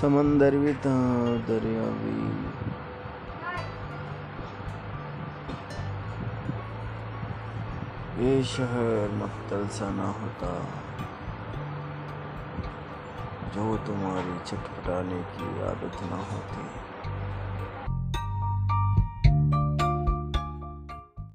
समंदर भी था दरिया भी ये शहर मक्तल सा ना होता। जो तुम्हारी छटपटाने की आदत ना होती।